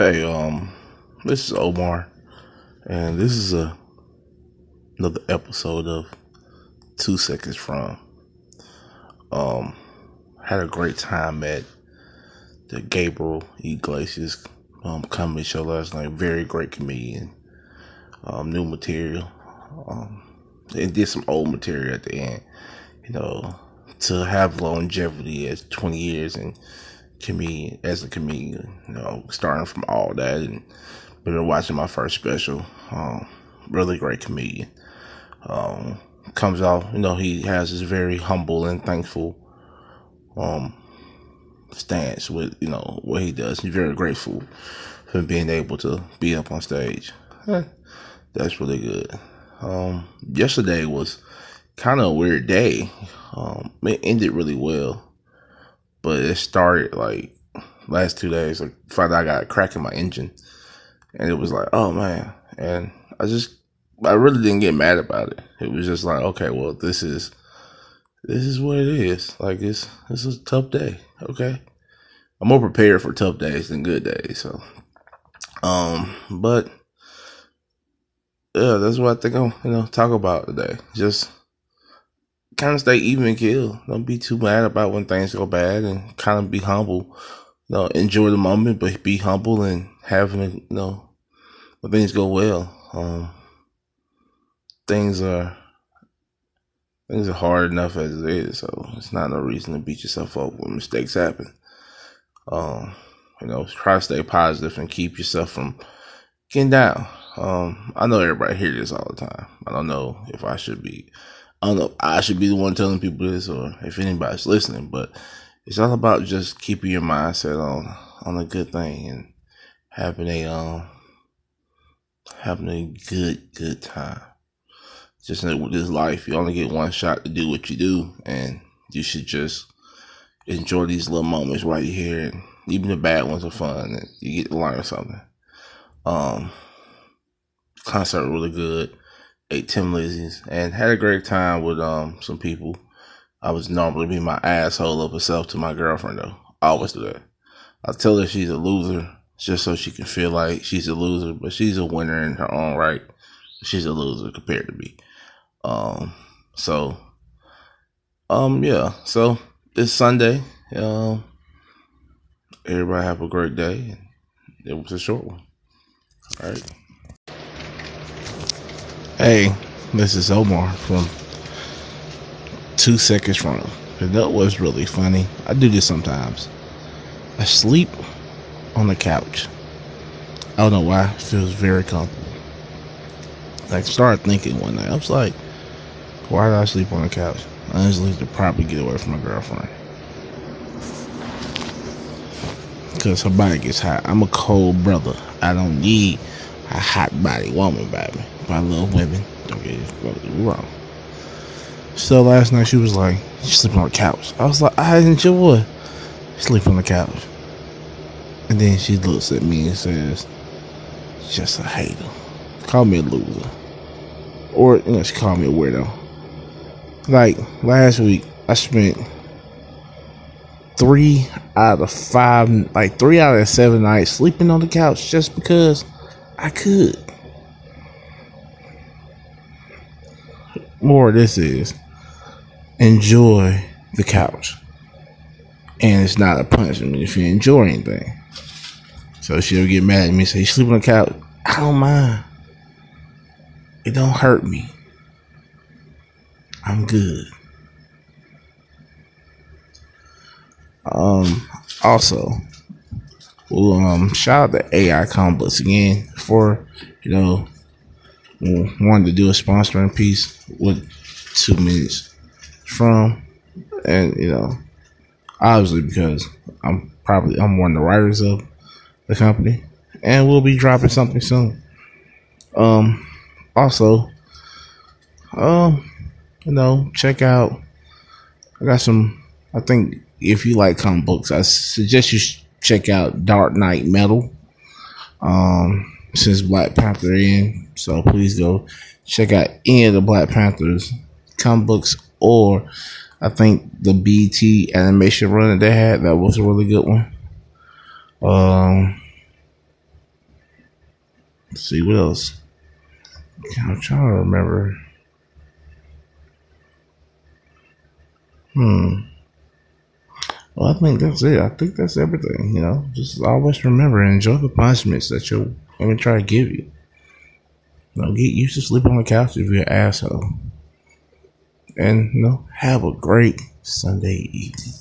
Hey, um, this is Omar, and this is a another episode of Two Seconds From. Um, had a great time at the Gabriel Iglesias um comedy show last night. Very great comedian. Um, new material. Um, and did some old material at the end. You know, to have longevity as twenty years and comedian as a comedian, you know, starting from all that and been watching my first special. Um, really great comedian. Um, comes out, you know, he has this very humble and thankful um stance with, you know, what he does. He's very grateful for being able to be up on stage. That's really good. Um, yesterday was kind of a weird day. Um, it ended really well but it started like last two days. Like Friday, I got a crack in my engine, and it was like, oh man. And I just, I really didn't get mad about it. It was just like, okay, well, this is, this is what it is. Like it's, this is a tough day. Okay, I'm more prepared for tough days than good days. So, um, but yeah, that's what I think I'm, you know, talk about today. Just kind of stay even kill. Don't be too mad about when things go bad and kind of be humble. You know, enjoy the moment, but be humble and having, you know, when things go well. Um, things are, things are hard enough as it is. So it's not no reason to beat yourself up when mistakes happen. Um, you know, try to stay positive and keep yourself from getting down. Um, I know everybody hears this all the time. I don't know if I should be I don't know. I should be the one telling people this, or if anybody's listening. But it's all about just keeping your mindset on on a good thing and having a um having a good good time. Just with this life, you only get one shot to do what you do, and you should just enjoy these little moments while you're here. And even the bad ones are fun, and you get to learn something. Um, concert really good ate Tim Lizzies, and had a great time with um some people. I was normally be my asshole of herself to my girlfriend though. I always do that. I tell her she's a loser just so she can feel like she's a loser, but she's a winner in her own right. She's a loser compared to me. Um, so, um, yeah. So this Sunday, um, everybody have a great day. It was a short one. All right. Hey, this is Omar from Two Seconds From. And that was really funny. I do this sometimes. I sleep on the couch. I don't know why. It feels very comfortable. Like, started thinking one night. I was like, why did I sleep on the couch? i Honestly, to probably get away from my girlfriend. Because her body gets hot. I'm a cold brother. I don't need a hot body woman by love women. Don't get it wrong. So last night she was like, "You sleep on the couch." I was like, "I enjoy sleep on the couch." And then she looks at me and says, "Just a hater. Call me a loser." Or you know, she called me a weirdo. Like last week, I spent three out of five, like three out of seven nights sleeping on the couch just because I could. More this is enjoy the couch. And it's not a punishment if you enjoy anything. So she'll get mad at me and say, You sleep on the couch. I don't mind. It don't hurt me. I'm good. Um also well um shout out to AI Comics again for, you know, wanted to do a sponsoring piece with two minutes from, and you know, obviously because I'm probably I'm one of the writers of the company, and we'll be dropping something soon. Um, also, um, you know, check out. I got some. I think if you like comic books, I suggest you check out Dark Nights Metal. Um, since Black Panther in. So please go check out any of the Black Panthers comic books or I think the BET animation run that they had that was a really good one. Um, see what else. I'm trying to remember. Hmm. I think that's it. I think that's everything. You know, just always remember and enjoy the punishments that your women try to give you. Don't get used to sleep on the couch if you're an asshole. And you know, have a great Sunday evening.